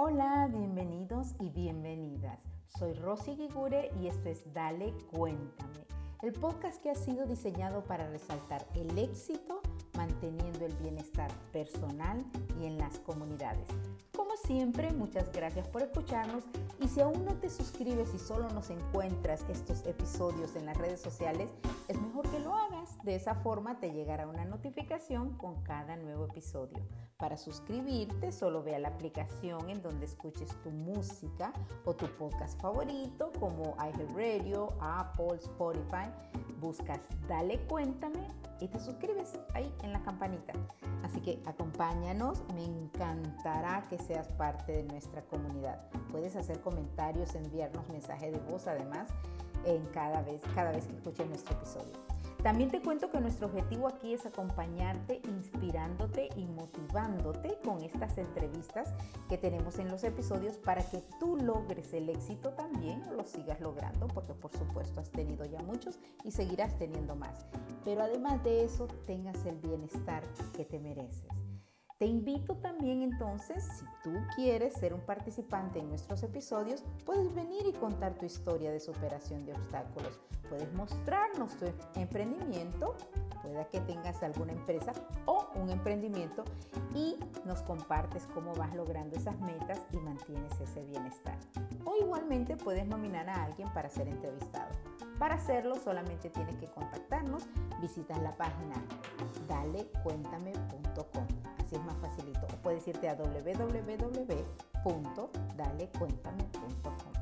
Hola, bienvenidos y bienvenidas. Soy Rosy Gigure y esto es Dale Cuéntame, el podcast que ha sido diseñado para resaltar el éxito manteniendo el bienestar personal y en las comunidades. Como siempre, muchas gracias por escucharnos y si aún no te suscribes y solo nos encuentras estos episodios en las redes sociales, es mejor que lo hagas. De esa forma te llegará una notificación con cada nuevo episodio. Para suscribirte, solo ve a la aplicación en donde escuches tu música o tu podcast favorito como iHeartRadio, Apple, Spotify. Buscas Dale Cuéntame y te suscribes ahí en la campanita. Así que acompáñanos, me encantará que seas parte de nuestra comunidad. Puedes hacer comentarios, enviarnos mensajes de voz además en cada vez, cada vez que escuches nuestro episodio. También te cuento que nuestro objetivo aquí es acompañarte, inspirándote y motivándote con estas entrevistas que tenemos en los episodios para que tú logres el éxito también o lo sigas logrando, porque por supuesto has tenido ya muchos y seguirás teniendo más. Pero además de eso, tengas el bienestar que te mereces. Te invito también entonces, si tú quieres ser un participante en nuestros episodios, puedes venir y contar tu historia de superación de obstáculos. Puedes mostrarnos tu emprendimiento, pueda que tengas alguna empresa o un emprendimiento y nos compartes cómo vas logrando esas metas y mantienes ese bienestar. O igualmente puedes nominar a alguien para ser entrevistado. Para hacerlo solamente tienes que contactarnos, visitas la página dalecuéntame.com es más facilito. O puedes irte a www.dalecuéntame.com.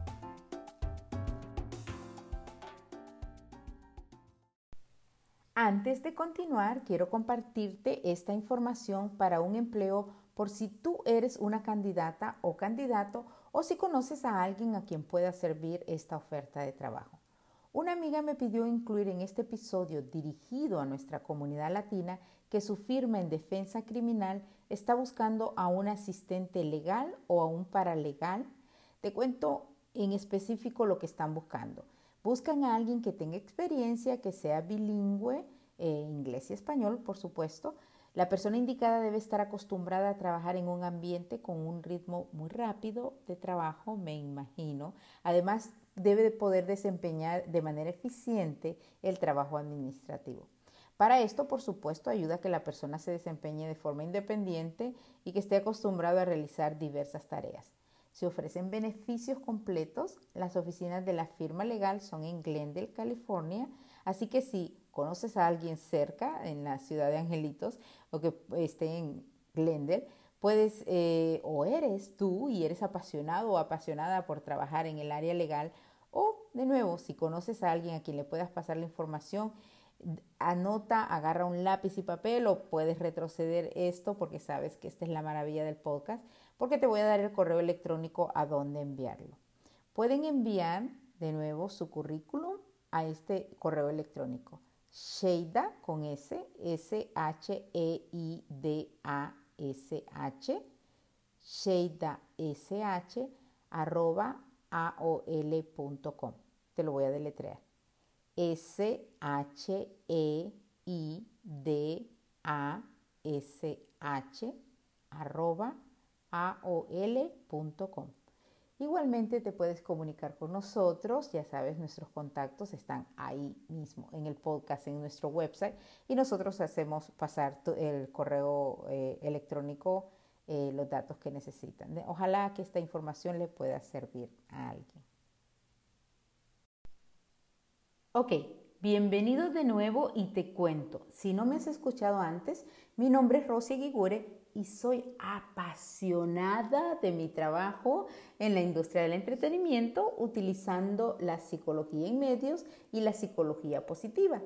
Antes de continuar, quiero compartirte esta información para un empleo por si tú eres una candidata o candidato o si conoces a alguien a quien pueda servir esta oferta de trabajo. Una amiga me pidió incluir en este episodio dirigido a nuestra comunidad latina que su firma en defensa criminal está buscando a un asistente legal o a un paralegal. Te cuento en específico lo que están buscando. Buscan a alguien que tenga experiencia, que sea bilingüe, eh, inglés y español, por supuesto. La persona indicada debe estar acostumbrada a trabajar en un ambiente con un ritmo muy rápido de trabajo, me imagino. Además, debe de poder desempeñar de manera eficiente el trabajo administrativo. Para esto, por supuesto, ayuda a que la persona se desempeñe de forma independiente y que esté acostumbrado a realizar diversas tareas. Se ofrecen beneficios completos. Las oficinas de la firma legal son en Glendale, California. Así que si conoces a alguien cerca en la ciudad de Angelitos o que esté en Glendale, puedes eh, o eres tú y eres apasionado o apasionada por trabajar en el área legal de nuevo, si conoces a alguien a quien le puedas pasar la información, anota, agarra un lápiz y papel o puedes retroceder esto porque sabes que esta es la maravilla del podcast, porque te voy a dar el correo electrónico a dónde enviarlo. Pueden enviar de nuevo su currículum a este correo electrónico. Sheida con S, S-H-E-I-D-A-S-H, Sheida S-H, arroba aol.com. Te lo voy a deletrear. S-H-E-I-D-A-S-H arroba aol.com. Igualmente te puedes comunicar con nosotros, ya sabes, nuestros contactos están ahí mismo en el podcast, en nuestro website y nosotros hacemos pasar el correo eh, electrónico eh, los datos que necesitan. Ojalá que esta información le pueda servir a alguien. Ok, bienvenido de nuevo y te cuento. Si no me has escuchado antes, mi nombre es Rosy Gigure y soy apasionada de mi trabajo en la industria del entretenimiento utilizando la psicología en medios y la psicología positiva.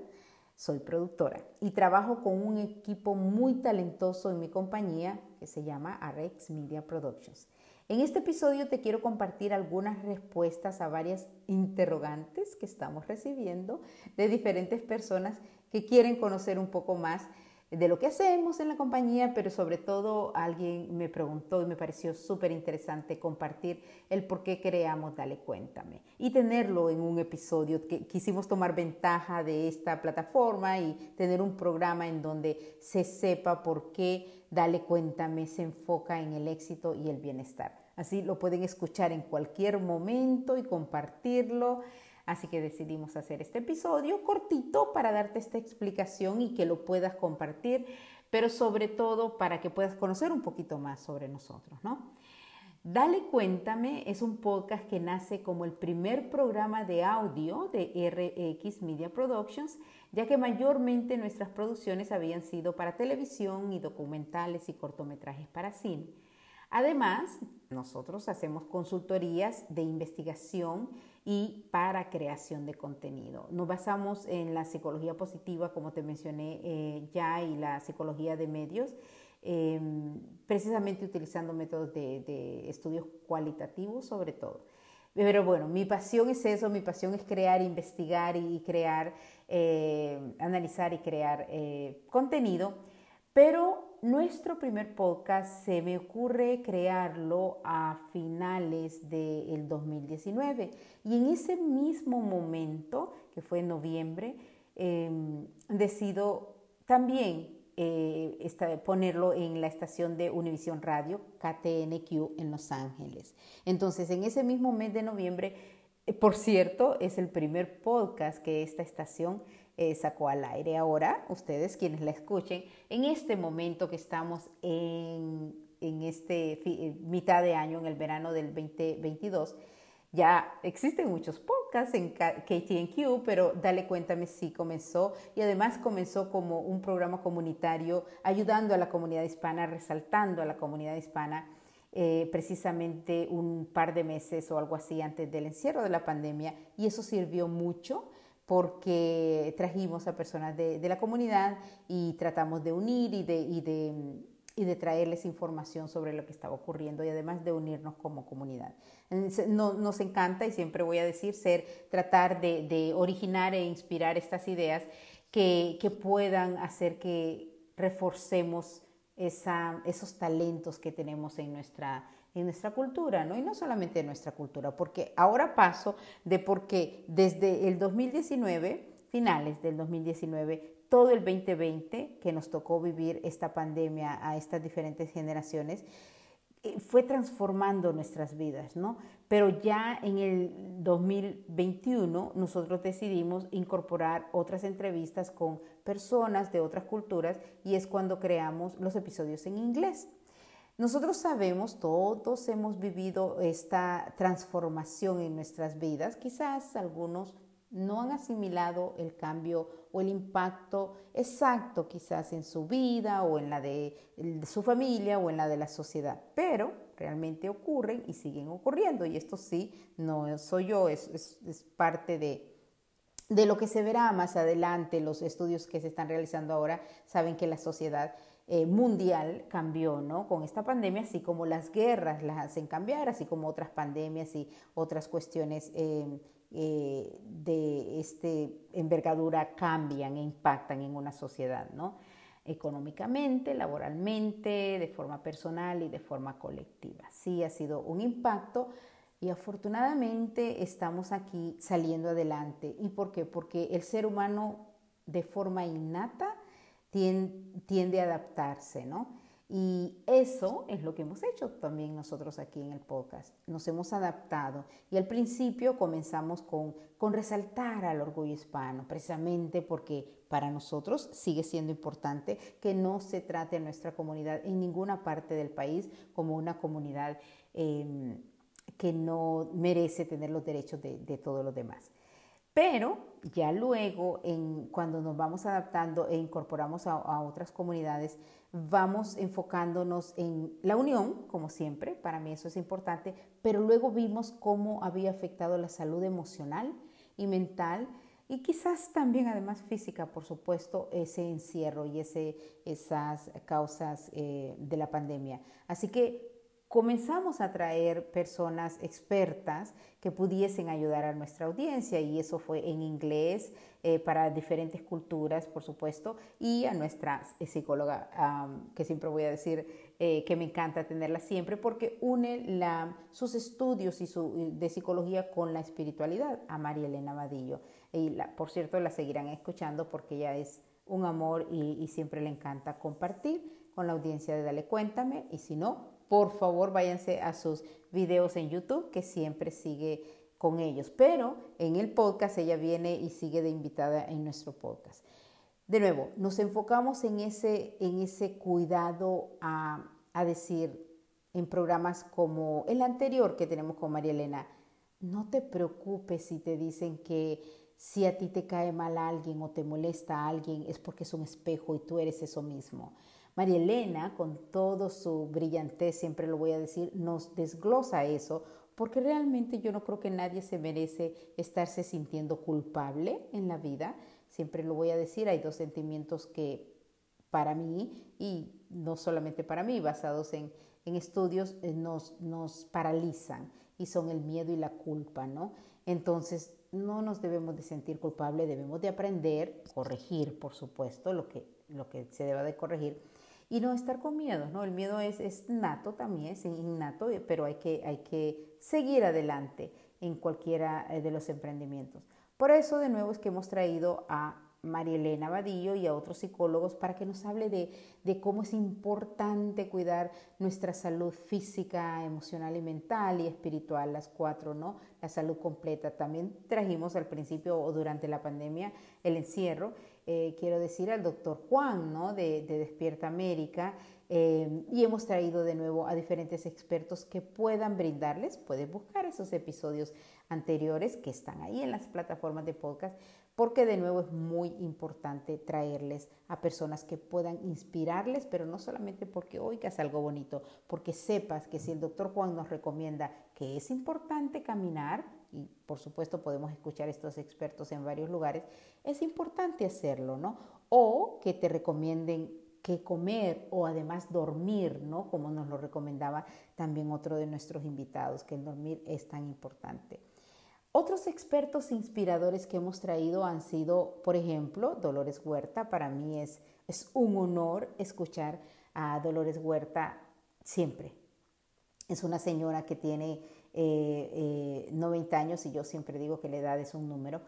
Soy productora y trabajo con un equipo muy talentoso en mi compañía que se llama Arex Media Productions. En este episodio te quiero compartir algunas respuestas a varias interrogantes que estamos recibiendo de diferentes personas que quieren conocer un poco más de lo que hacemos en la compañía, pero sobre todo alguien me preguntó y me pareció súper interesante compartir el por qué creamos Dale Cuéntame y tenerlo en un episodio que quisimos tomar ventaja de esta plataforma y tener un programa en donde se sepa por qué Dale Cuéntame se enfoca en el éxito y el bienestar. Así lo pueden escuchar en cualquier momento y compartirlo. Así que decidimos hacer este episodio cortito para darte esta explicación y que lo puedas compartir, pero sobre todo para que puedas conocer un poquito más sobre nosotros, ¿no? Dale Cuéntame es un podcast que nace como el primer programa de audio de RX Media Productions, ya que mayormente nuestras producciones habían sido para televisión y documentales y cortometrajes para cine. Además, nosotros hacemos consultorías de investigación y para creación de contenido. Nos basamos en la psicología positiva, como te mencioné eh, ya, y la psicología de medios, em, precisamente utilizando métodos de, estudios cualitativos sobre todo. Pero bueno, mi pasión es eso, mi pasión es crear, investigar y crear, eh, analizar y crear eh, contenido, pero nuestro primer podcast se me ocurre crearlo a finales del 2019 y en ese mismo momento, que fue en noviembre, em, decido también eh, ponerlo en la estación de Univision Radio, KTNQ, en Los Ángeles. Entonces, en ese mismo mes de noviembre, por cierto, es el primer podcast que esta estación eh, sacó al aire. Ahora, ustedes quienes la escuchen, en este momento que estamos en, en este eh, mitad de año, en el verano del 2022, ya existen muchos podcasts en KTNQ, pero dale cuéntame si comenzó y además comenzó como un programa comunitario ayudando a la comunidad hispana, resaltando a la comunidad hispana. Eh, precisamente un par de meses o algo así antes del encierro de la pandemia y eso sirvió mucho porque trajimos a personas de, la comunidad y tratamos de unir y de, y, de, y de, traerles información sobre lo que estaba ocurriendo y además de unirnos como comunidad. nos encanta y siempre voy a decir ser, tratar de, originar e inspirar estas ideas que, que puedan hacer que reforcemos esos talentos que tenemos en nuestra en nuestra cultura, ¿no? Y no solamente en nuestra cultura, porque ahora paso de por qué desde el 2019, finales del 2019, todo el 2020 que nos tocó vivir esta pandemia a estas diferentes generaciones, fue transformando nuestras vidas, ¿no? Pero ya en el 2021 nosotros decidimos incorporar otras entrevistas con personas de otras culturas y es cuando creamos los episodios en inglés. Nosotros sabemos, todos hemos vivido esta transformación en nuestras vidas. Quizás algunos no han asimilado el cambio o el impacto exacto quizás en su vida o en la de, su familia o en la de la sociedad, pero realmente ocurren y siguen ocurriendo y esto sí, no soy yo, es, parte de, de lo que se verá más adelante, los estudios que se están realizando ahora saben que la sociedad eh, mundial cambió, ¿no? Con esta pandemia, así como las guerras las hacen cambiar, así como otras pandemias y otras cuestiones eh, eh, de este envergadura cambian e impactan en una sociedad, ¿no? Económicamente, laboralmente, de forma personal y de forma colectiva. Sí ha sido un impacto y afortunadamente estamos aquí saliendo adelante. ¿Y por qué? Porque el ser humano de forma innata tiende, a adaptarse, ¿no? Y eso es lo que hemos hecho también nosotros aquí en el podcast. Nos hemos adaptado y al principio comenzamos con, con resaltar al orgullo hispano, precisamente porque para nosotros sigue siendo importante que no se trate a nuestra comunidad en ninguna parte del país como una comunidad em, que no merece tener los derechos de, de todos los demás. Pero ya luego, en, cuando nos vamos adaptando e incorporamos a, otras comunidades, vamos enfocándonos en la unión, como siempre, para mí eso es importante, pero luego vimos cómo había afectado la salud emocional y mental y quizás también además física, por supuesto, ese encierro y ese, esas causas eh, de la pandemia. Así que comenzamos a traer personas expertas que pudiesen ayudar a nuestra audiencia y eso fue en inglés eh, para diferentes culturas, por supuesto, y a nuestra psicóloga, que siempre voy a decir eh, que me encanta tenerla siempre porque une la, sus estudios y su, de psicología con la espiritualidad, a María Elena Vadillo. Y la, por cierto, la seguirán escuchando porque ella es un amor y, y siempre le encanta compartir con la audiencia de Dale Cuéntame y si no, por favor váyanse a sus videos en YouTube, que siempre sigue con ellos. Pero en el podcast ella viene y sigue de invitada en nuestro podcast. De nuevo, nos enfocamos en ese, en ese cuidado a, a decir en programas como el anterior que tenemos con María Elena, no te preocupes si te dicen que si a ti te cae mal alguien o te molesta alguien es porque es un espejo y tú eres eso mismo. María Elena, con todo su brillantez, siempre lo voy a decir, nos desglosa eso, porque realmente yo no creo que nadie se merece estarse sintiendo culpable en la vida. Siempre lo voy a decir, hay dos sentimientos que para mí, y no solamente para mí, basados en, estudios, eh, nos, nos paralizan y son el miedo y la culpa, ¿no? Entonces, no nos debemos de sentir culpable, debemos de aprender, corregir, por supuesto, lo que, lo que se deba de corregir, y no estar con miedo, ¿no? El miedo es, es nato también, es innato, pero hay que, hay que seguir adelante en cualquiera eh, de los emprendimientos. Por eso, de nuevo, es que hemos traído a María Elena Vadillo y a otros psicólogos para que nos hable de, de, cómo es importante cuidar nuestra salud física, emocional y mental y espiritual, las cuatro, ¿no? La salud completa. También trajimos al principio o durante la pandemia el encierro eh, quiero decir, al doctor Juan ¿no? de, Despierta América. Eh, y hemos traído de nuevo a diferentes expertos que puedan brindarles, pueden buscar esos episodios anteriores que están ahí en las plataformas de podcast, porque de nuevo es muy importante traerles a personas que puedan inspirarles, pero no solamente porque oigas algo bonito, porque sepas que si el doctor Juan nos recomienda que es importante caminar, y por supuesto podemos escuchar estos expertos en varios lugares, es importante hacerlo, ¿no? O que te recomienden qué comer o además dormir, ¿no? Como nos lo recomendaba también otro de nuestros invitados, que el dormir es tan importante. Otros expertos inspiradores que hemos traído han sido, por ejemplo, Dolores Huerta. Para mí es, es un honor escuchar a Dolores Huerta siempre. Es una señora que tiene 90 eh, años y yo siempre digo que la edad es un número,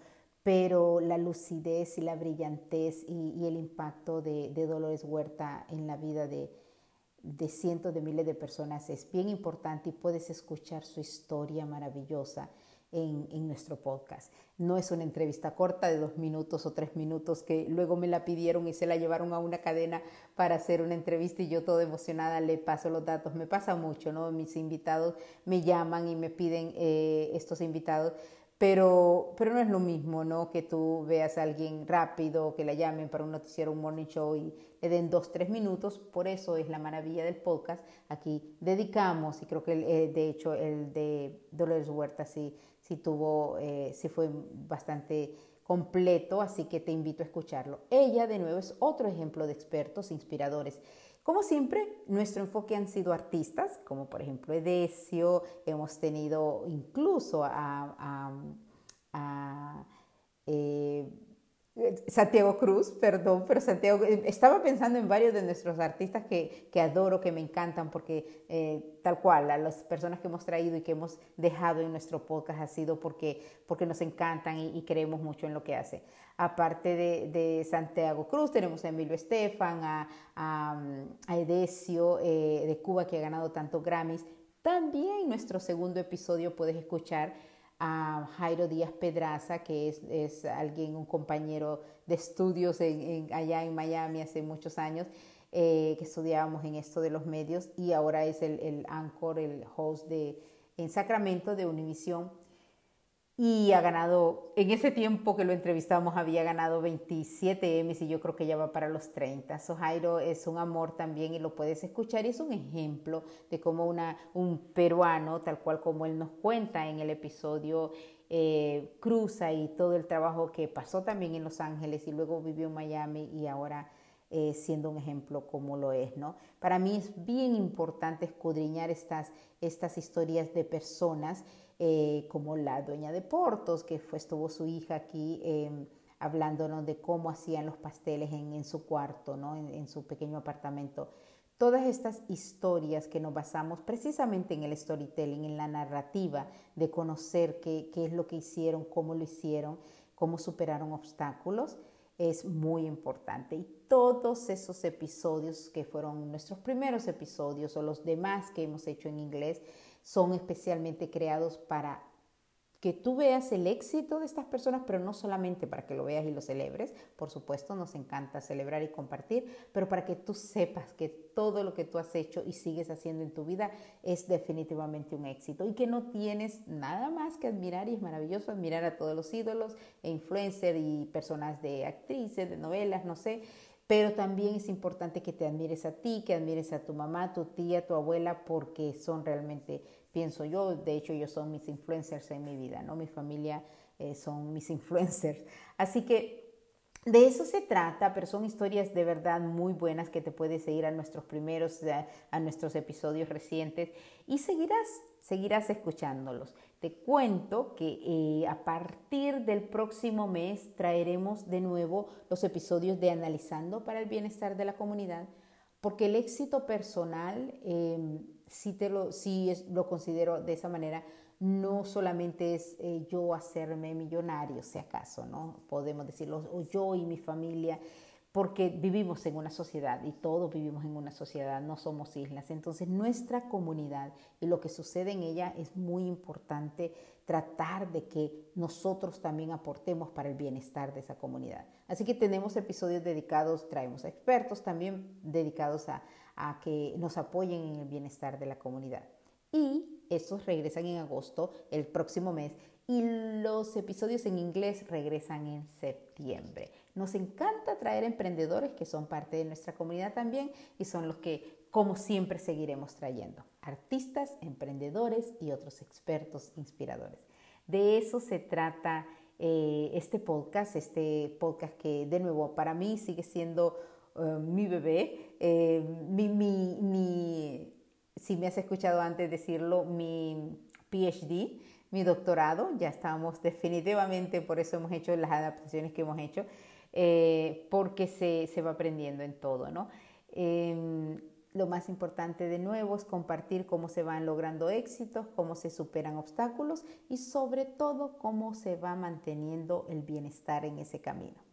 pero la lucidez y la brillantez y, el impacto de, Dolores Huerta en la vida de cientos de miles de personas es bien importante y puedes escuchar su historia maravillosa en, nuestro podcast. No es una entrevista corta de dos minutos o tres minutos que luego me la pidieron y se la llevaron a una cadena para hacer una entrevista y yo toda emocionada le paso los datos. Me pasa mucho, ¿no? Mis invitados me llaman y me piden eh, estos invitados. Pero, pero no es lo mismo, ¿no? Que tú veas a alguien rápido, que la llamen para un noticiero, un morning show y le den dos, tres minutos. Por eso es la maravilla del podcast. Aquí dedicamos, y creo que eh, de hecho el de Dolores Huerta sí si tuvo, eh, fue bastante completo, así que te invito a escucharlo. Ella, de nuevo, es otro ejemplo de expertos inspiradores. Como siempre, nuestro enfoque han sido artistas, como por ejemplo Edesio, hemos tenido incluso a, eh, Santiago Cruz, perdón, pero Santiago, eh, estaba pensando en varios de nuestros artistas que, adoro, que me encantan, porque eh, tal cual, a las personas que hemos traído y que hemos dejado en nuestro podcast ha sido porque, porque nos encantan y, creemos mucho en lo que hace. Aparte de, Santiago Cruz, tenemos a Emilio Estefan, a, a, eh, de Cuba, que ha ganado tantos Grammys. También nuestro segundo episodio puedes escuchar a Jairo Díaz Pedraza, que es, alguien, un compañero de estudios allá en Miami hace muchos años, eh, que estudiábamos en esto de los medios y ahora es el, el anchor, el host de, en Sacramento de Univisión y ha ganado, en ese tiempo que lo entrevistamos había ganado 27 Emmys y yo creo que ya va para los 30. So Jairo es un amor también y lo puedes escuchar y es un ejemplo de cómo una, un peruano, tal cual como él nos cuenta en el episodio, eh, cruza y todo el trabajo que pasó también en Los Ángeles y luego vivió en Miami y ahora eh, siendo un ejemplo como lo es, ¿no? Para mí es bien importante escudriñar estas, estas historias de personas eh, como la dueña de Portos, que fue, estuvo su hija aquí em, hablándonos de cómo hacían los pasteles en, su cuarto, ¿no? en, su pequeño apartamento. Todas estas historias que nos basamos precisamente en el storytelling, en la narrativa de conocer qué, qué es lo que hicieron, cómo lo hicieron, cómo superaron obstáculos, es muy importante. Y todos esos episodios que fueron nuestros primeros episodios o los demás que hemos hecho en inglés son especialmente creados para que tú veas el éxito de estas personas, pero no solamente para que lo veas y lo celebres, por supuesto nos encanta celebrar y compartir, pero para que tú sepas que todo lo que tú has hecho y sigues haciendo en tu vida es definitivamente un éxito y que no tienes nada más que admirar y es maravilloso admirar a todos los ídolos e influencers y personas de actrices, de novelas, no sé, pero también es importante que te admires a ti, que admires a tu mamá, tu tía, tu abuela, porque son realmente pienso yo, de hecho ellos son mis influencers en mi vida, ¿no? Mi familia eh, son mis influencers. Así que de eso se trata, pero son historias de verdad muy buenas que te puedes seguir a nuestros primeros, eh, a, nuestros episodios recientes y seguirás, seguirás escuchándolos. Te cuento que eh, a partir del próximo mes traeremos de nuevo los episodios de Analizando para el Bienestar de la Comunidad, porque el éxito personal em, si, te lo, si lo considero de esa manera, no solamente es eh, yo hacerme millonario, si acaso, ¿no? Podemos decirlo, o yo y mi familia, porque vivimos en una sociedad y todos vivimos en una sociedad, no somos islas. Entonces nuestra comunidad y lo que sucede en ella es muy importante tratar de que nosotros también aportemos para el bienestar de esa comunidad. Así que tenemos episodios dedicados, traemos expertos también dedicados a, a que nos apoyen en el bienestar de la comunidad. Y esos regresan en agosto, el próximo mes, y los episodios en inglés regresan en septiembre. Nos encanta traer emprendedores que son parte de nuestra comunidad también y son los que, como siempre, seguiremos trayendo. Artistas, emprendedores y otros expertos inspiradores. De eso se trata eh, este podcast, este podcast que de nuevo para mí sigue siendo eh, mi bebé, eh, mi, si me has escuchado antes decirlo, mi PhD, mi doctorado, ya estamos definitivamente, por eso hemos hecho las adaptaciones que hemos hecho, eh, porque se, se, va aprendiendo en todo, ¿no? Em, lo más importante de nuevo es compartir cómo se van logrando éxitos, cómo se superan obstáculos y sobre todo cómo se va manteniendo el bienestar en ese camino.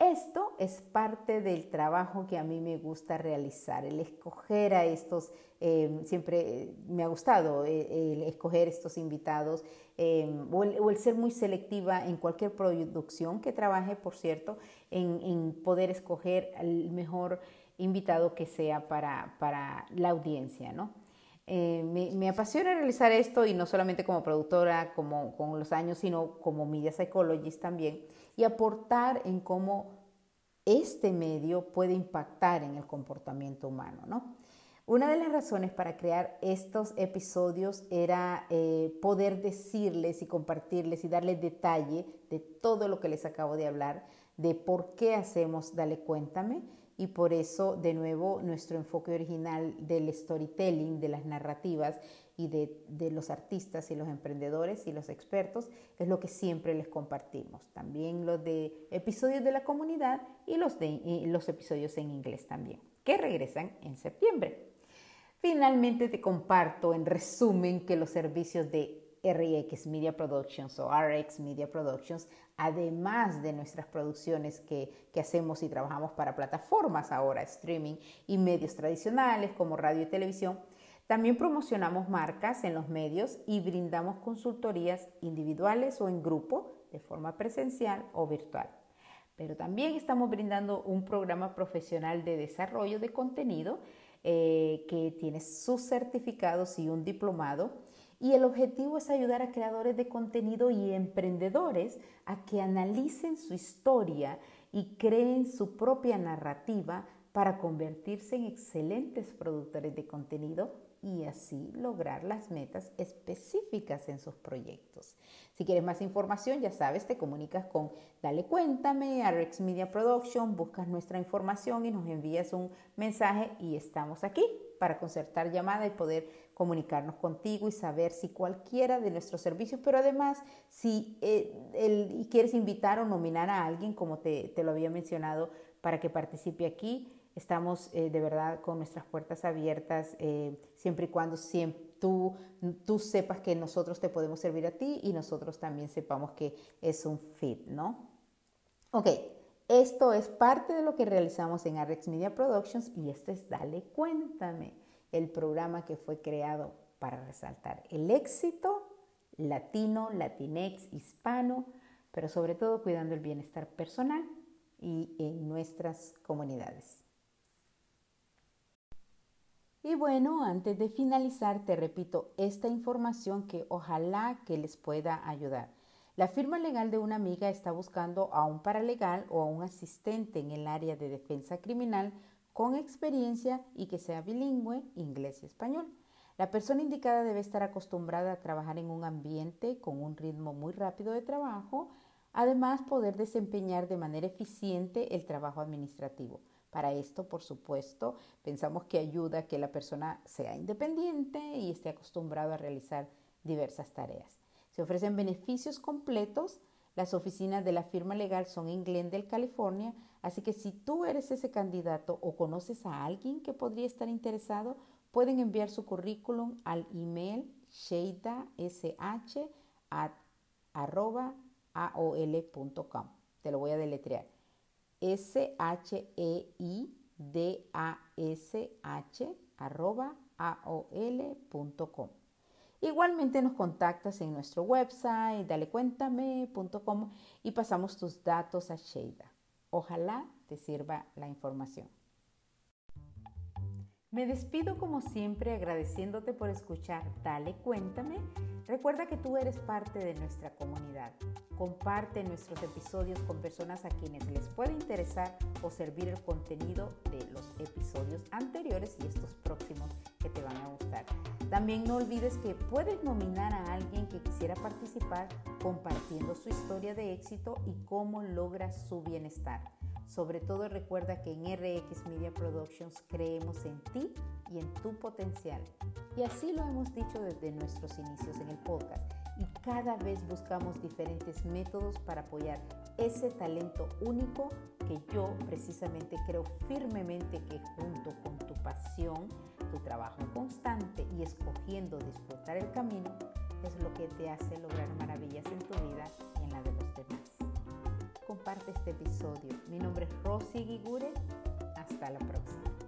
Esto es parte del trabajo que a mí me gusta realizar, el escoger a estos, em, siempre eh, me ha gustado eh, el escoger estos invitados em, o, el, ser muy selectiva en cualquier producción que trabaje, por cierto, en, poder escoger el mejor invitado que sea para, para la audiencia, ¿no? Eh, me, me, apasiona realizar esto y no solamente como productora, como con los años, sino como media psychologist también y aportar en cómo este medio puede impactar en el comportamiento humano, ¿no? Una de las razones para crear estos episodios era eh, poder decirles y compartirles y darles detalle de todo lo que les acabo de hablar, de por qué hacemos Dale Cuéntame y por eso, de nuevo, nuestro enfoque original del storytelling, de las narrativas y de, los artistas y los emprendedores y los expertos es lo que siempre les compartimos. También los de episodios de la comunidad y los, de, los episodios en inglés también, que regresan en septiembre. Finalmente te comparto en resumen que los servicios de RX Media Productions o RX Media Productions, además de nuestras producciones que, que, hacemos y trabajamos para plataformas ahora, streaming y medios tradicionales como radio y televisión, también promocionamos marcas en los medios y brindamos consultorías individuales o en grupo de forma presencial o virtual. Pero también estamos brindando un programa profesional de desarrollo de contenido eh, que tiene sus certificados y un diplomado y el objetivo es ayudar a creadores de contenido y emprendedores a que analicen su historia y creen su propia narrativa para convertirse en excelentes productores de contenido y así lograr las metas específicas en sus proyectos. Si quieres más información, ya sabes, te comunicas con Dale Cuéntame, Rex Media Production, buscas nuestra información y nos envías un mensaje y estamos aquí para concertar llamada y poder comunicarnos contigo y saber si cualquiera de nuestros servicios, pero además si eh, quieres invitar o nominar a alguien, como te, te lo había mencionado, para que participe aquí, Estamos eh, de verdad con nuestras puertas abiertas, eh, siempre y cuando tú, sepas que nosotros te podemos servir a ti y nosotros también sepamos que es un fit, ¿no? Ok, esto es parte de lo que realizamos en Arrex Media Productions y esto es Dale Cuéntame, el programa que fue creado para resaltar el éxito latino, latinex, hispano, pero sobre todo cuidando el bienestar personal y en nuestras comunidades. Y bueno, antes de finalizar, te repito esta información que ojalá que les pueda ayudar. La firma legal de una amiga está buscando a un paralegal o a un asistente en el área de defensa criminal con experiencia y que sea bilingüe, inglés y español. La persona indicada debe estar acostumbrada a trabajar en un ambiente con un ritmo muy rápido de trabajo, además poder desempeñar de manera eficiente el trabajo administrativo. Para esto, por supuesto, pensamos que ayuda a que la persona sea independiente y esté acostumbrado a realizar diversas tareas. Se ofrecen beneficios completos. Las oficinas de la firma legal son en Glendale, California, así que si tú eres ese candidato o conoces a alguien que podría estar interesado, pueden enviar su currículum al email sheidashh.aol.com. Te lo voy a deletrear S-H-E-I-D-A-S-H arroba aol.com. Igualmente nos contactas en nuestro website dalecuéntame.com y pasamos tus datos a Sheida. Ojalá te sirva la información. Me despido como siempre agradeciéndote por escuchar Dale Cuéntame. Recuerda que tú eres parte de nuestra comunidad. Comparte nuestros episodios con personas a quienes les puede interesar o servir el contenido de los episodios anteriores y estos próximos que te van a gustar. También no olvides que puedes nominar a alguien que quisiera participar compartiendo su historia de éxito y cómo logra su bienestar. Sobre todo recuerda que en RX Media Productions creemos en ti y en tu potencial. Y así lo hemos dicho desde nuestros inicios en el podcast. Y cada vez buscamos diferentes métodos para apoyar ese talento único que yo precisamente creo firmemente que junto con tu pasión, tu trabajo constante y escogiendo disfrutar el camino, es lo que te hace lograr maravillas en tu vida comparte este episodio. Mi nombre es Rosy Gigure. Hasta la próxima.